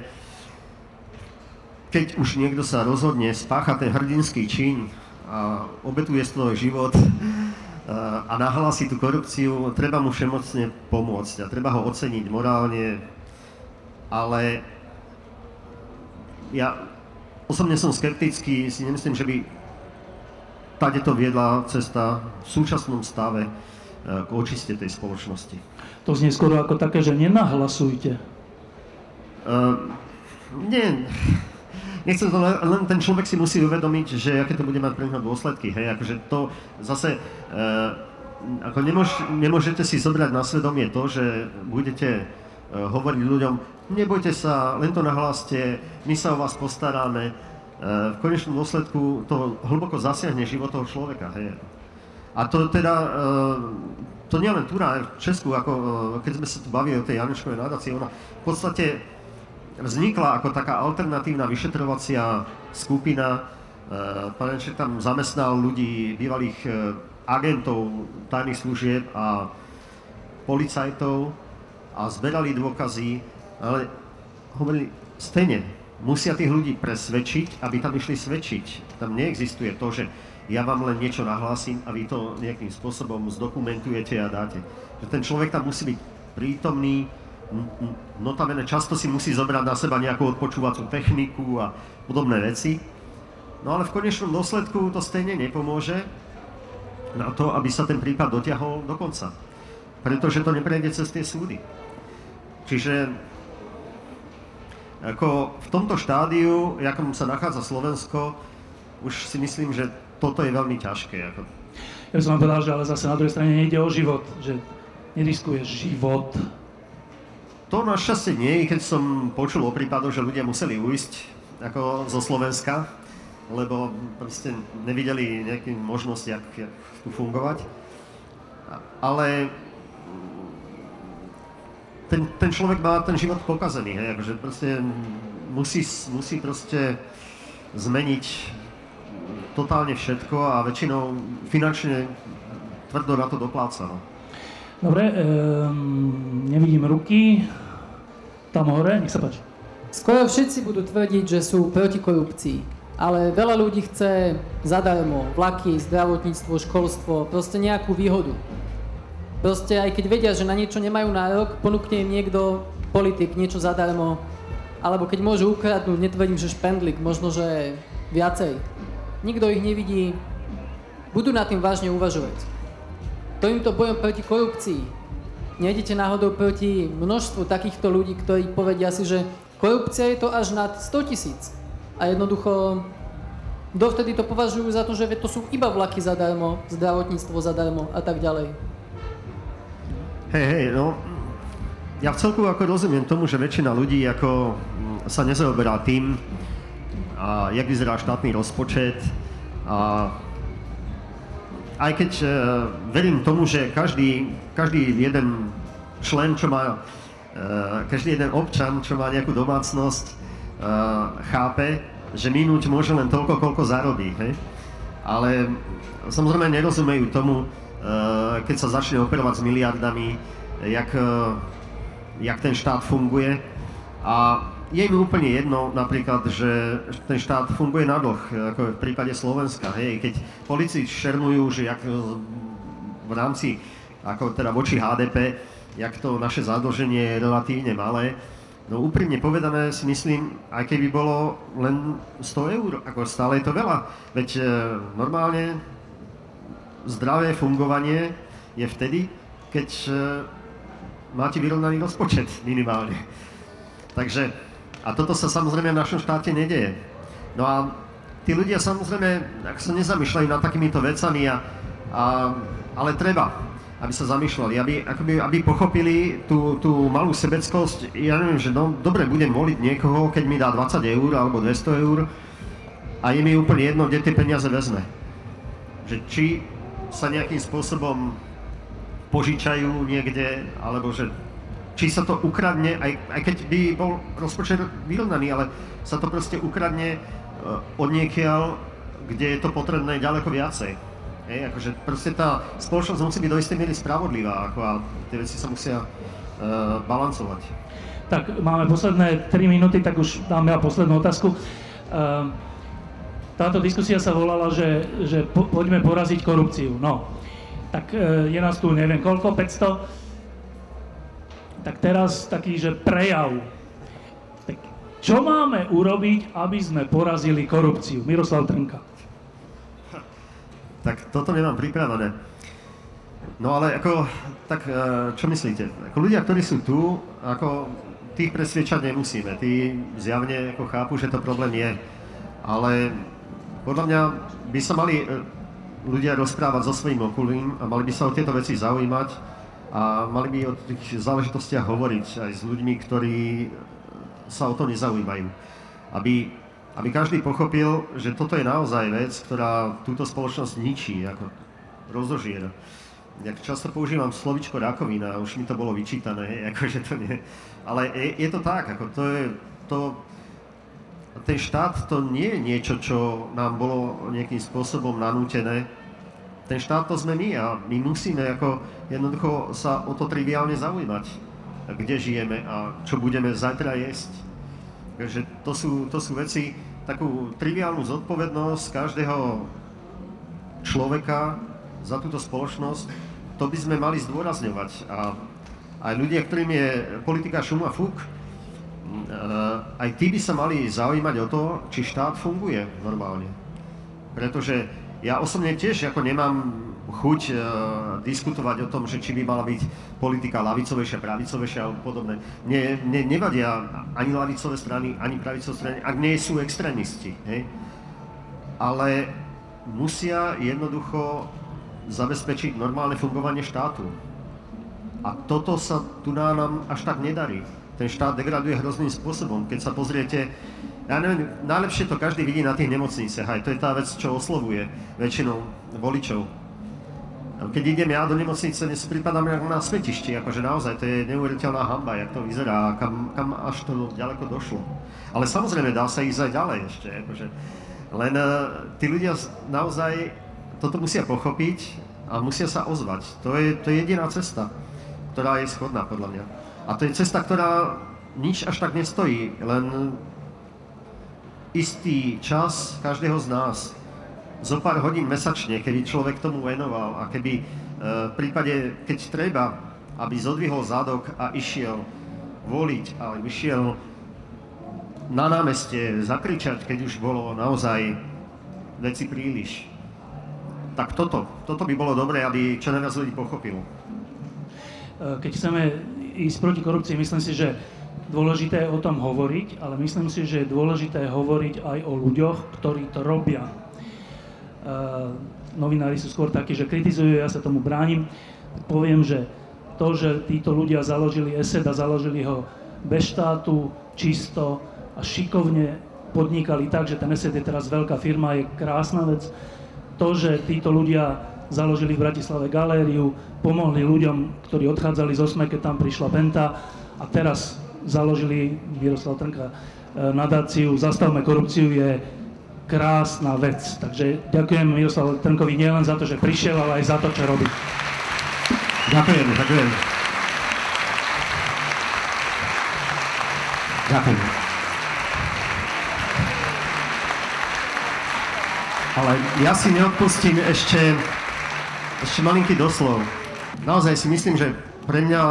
keď už niekto sa rozhodne spáchať ten hrdinský čin a obetuje svoj život e, a nahlási tú korupciu, treba mu všemocne pomôcť a treba ho oceniť morálne, ale ja osobne som skeptický, si nemyslím, že by tady to viedla cesta v súčasnom stave e, k očiste tej spoločnosti.
To znie skoro ako také, že nenahlasujte.
Uh, nie, nechcem to, len ten človek si musí uvedomiť, že aké to bude mať pre neho dôsledky, hej, akože to zase, uh, ako nemôž, nemôžete si zobrať na svedomie to, že budete uh, hovoriť ľuďom, nebojte sa, len to nahláste, my sa o vás postaráme. E, v konečnom dôsledku to hlboko zasiahne život toho človeka. Hej. A to teda, e, to nie len tu na Česku, ako e, keď sme sa tu bavili o tej Janečkovej nadácii, ona v podstate vznikla ako taká alternatívna vyšetrovacia skupina. Pán Janeček tam zamestnal ľudí, bývalých agentov tajných služieb a policajtov a zberali dôkazy ale hovorili, stejne, musia tých ľudí presvedčiť, aby tam išli svedčiť. Tam neexistuje to, že ja vám len niečo nahlásim a vy to nejakým spôsobom zdokumentujete a dáte. Že ten človek tam musí byť prítomný, notabene často si musí zobrať na seba nejakú odpočúvacú techniku a podobné veci. No ale v konečnom dôsledku to stejne nepomôže na to, aby sa ten prípad dotiahol do konca. Pretože to neprejde cez tie súdy. Čiže ako v tomto štádiu, akom sa nachádza Slovensko, už si myslím, že toto je veľmi ťažké. Ako...
Ja by som vám povedal, že ale zase na druhej strane nejde o život, že neriskuješ život.
To našťastie nie, keď som počul o prípadoch, že ľudia museli ujsť ako zo Slovenska, lebo proste nevideli nejakú možnosť, jak, jak tu fungovať. Ale ten, ten človek má ten život pokazený, hej, akože proste musí, musí proste zmeniť totálne všetko a väčšinou finančne tvrdo na to dopláca. No.
Dobre, um, nevidím ruky. Tam hore, nech sa páči.
Skoro všetci budú tvrdiť, že sú proti korupcii, ale veľa ľudí chce zadarmo vlaky, zdravotníctvo, školstvo, proste nejakú výhodu. Proste aj keď vedia, že na niečo nemajú nárok, ponúkne im niekto, politik, niečo zadarmo. Alebo keď môžu ukradnúť, netvrdím, že špendlik, možno, že viacej. Nikto ich nevidí, budú nad tým vážne uvažovať. To Týmto bojom proti korupcii nejdete náhodou proti množstvu takýchto ľudí, ktorí povedia si, že korupcia je to až nad 100 tisíc. A jednoducho dovtedy to považujú za to, že to sú iba vlaky zadarmo, zdravotníctvo zadarmo a tak ďalej.
Hej, hej, no, ja v celku ako rozumiem tomu, že väčšina ľudí ako mm, sa nezaoberá tým, a jak vyzerá štátny rozpočet a aj keď e, verím tomu, že každý, každý jeden člen, čo má, e, každý jeden občan, čo má nejakú domácnosť, e, chápe, že minúť môže len toľko, koľko zarobí. Hej? Ale samozrejme nerozumejú tomu, Eh, keď sa začne operovať s miliardami, jak, eh, jak ten štát funguje. A je im úplne jedno napríklad, že ten štát funguje na dlh, ako v prípade Slovenska. Hej, keď policii šermujú, že jak v rámci, ako teda voči HDP, jak to naše zadlženie je relatívne malé, No úprimne povedané si myslím, aj keby bolo len 100 eur, ako stále je to veľa. Veď e, normálne zdravé fungovanie je vtedy, keď e, máte vyrovnaný rozpočet minimálne. Takže, a toto sa samozrejme v našom štáte nedeje. No a tí ľudia samozrejme, ak sa nezamýšľajú nad takýmito vecami, a, a, ale treba, aby sa zamýšľali, aby, akoby, aby pochopili tú, tú malú sebeckosť. Ja neviem, že no, dobre, budem voliť niekoho, keď mi dá 20 eur alebo 200 eur a je mi úplne jedno, kde tie peniaze vezme. Že či sa nejakým spôsobom požičajú niekde, alebo že či sa to ukradne, aj, aj keď by bol rozpočet vyrovnaný, ale sa to proste ukradne uh, od niekiaľ, kde je to potrebné ďaleko viacej. Hej, akože proste tá spoločnosť musí byť do istej miery spravodlivá ako a tie veci sa musia uh, balancovať.
Tak máme posledné 3 minúty, tak už dáme ja poslednú otázku. Uh, táto diskusia sa volala, že, že po, poďme poraziť korupciu. No, tak uh, je nás tu neviem koľko, 500 tak teraz taký, že prejav. Tak čo máme urobiť, aby sme porazili korupciu? Miroslav Trnka.
Tak toto nemám pripravené. No ale ako, tak e, čo myslíte? Ako ľudia, ktorí sú tu, ako tých presviečať nemusíme. Tí zjavne ako chápu, že to problém je. Ale podľa mňa by sa mali e, ľudia rozprávať so svojím okolím a mali by sa o tieto veci zaujímať a mali by o tých záležitostiach hovoriť aj s ľuďmi, ktorí sa o to nezaujímajú. Aby, aby každý pochopil, že toto je naozaj vec, ktorá túto spoločnosť ničí, ako rozožiera. Ja často používam slovičko rakovina, už mi to bolo vyčítané, akože to nie. Ale je, je to tak, ako to je, to, ten štát to nie je niečo, čo nám bolo nejakým spôsobom nanútené, ten štát to sme my a my musíme ako jednoducho sa o to triviálne zaujímať, kde žijeme a čo budeme zajtra jesť. Takže to sú, to sú veci, takú triviálnu zodpovednosť každého človeka za túto spoločnosť, to by sme mali zdôrazňovať. A aj ľudia, ktorým je politika šum a fúk, aj tí by sa mali zaujímať o to, či štát funguje normálne. Pretože ja osobne tiež ako nemám chuť uh, diskutovať o tom, že či by mala byť politika lavicovejšia, pravicovejšia alebo podobné. Mne, mne nevadia ani lavicové strany, ani pravicové strany, ak nie sú extrémisti. Hej? Ale musia jednoducho zabezpečiť normálne fungovanie štátu. A toto sa tu nám až tak nedarí. Ten štát degraduje hrozným spôsobom. Keď sa pozriete ja neviem, najlepšie to každý vidí na tých nemocniciach, aj to je tá vec, čo oslovuje väčšinou voličov. Keď idem ja do nemocnice, dnes pripadám ako na svetišti, akože naozaj to je neuveriteľná hamba, jak to vyzerá, kam, kam až to ďaleko došlo. Ale samozrejme dá sa ísť aj ďalej ešte, akože. Len uh, tí ľudia naozaj toto musia pochopiť a musia sa ozvať. To je, to je jediná cesta, ktorá je schodná podľa mňa. A to je cesta, ktorá nič až tak nestojí, len istý čas každého z nás, zo pár hodín mesačne, kedy človek tomu venoval a keby e, v prípade, keď treba, aby zodvihol zadok a išiel voliť, ale išiel na námestie zakričať, keď už bolo naozaj veci príliš. Tak toto, toto by bolo dobré, aby čo najviac ľudí pochopilo.
Keď chceme ísť proti korupcii, myslím si, že Dôležité je o tom hovoriť, ale myslím si, že je dôležité hovoriť aj o ľuďoch, ktorí to robia. Uh, novinári sú skôr takí, že kritizujú, ja sa tomu bránim. Poviem, že to, že títo ľudia založili ESED a založili ho bez štátu, čisto a šikovne podnikali tak, že ten ESED je teraz veľká firma, je krásna vec. To, že títo ľudia založili v Bratislave galériu, pomohli ľuďom, ktorí odchádzali z Osme, keď tam prišla Penta a teraz založili Miroslav Trnka e, nadáciu Zastavme korupciu je krásna vec. Takže ďakujem Miroslav Trnkovi nielen za to, že prišiel, ale aj za to, čo robí.
Ďakujem, ďakujem. Ďakujem. Ale ja si neodpustím ešte, ešte malinký doslov. Naozaj si myslím, že pre mňa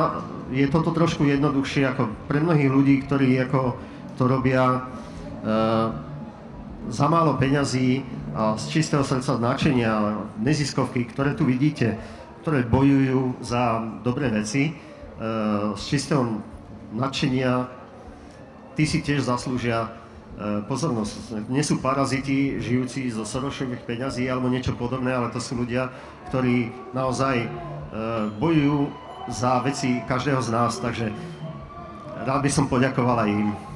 je toto trošku jednoduchšie ako pre mnohých ľudí, ktorí ako to robia e, za málo peňazí a z čistého srdca značenia, neziskovky, ktoré tu vidíte, ktoré bojujú za dobré veci, e, z čistého nadšenia, tí si tiež zaslúžia e, pozornosť. Nie sú paraziti žijúci zo Sorošových peňazí alebo niečo podobné, ale to sú ľudia, ktorí naozaj e, bojujú za veci každého z nás, takže rád by som poďakoval aj im.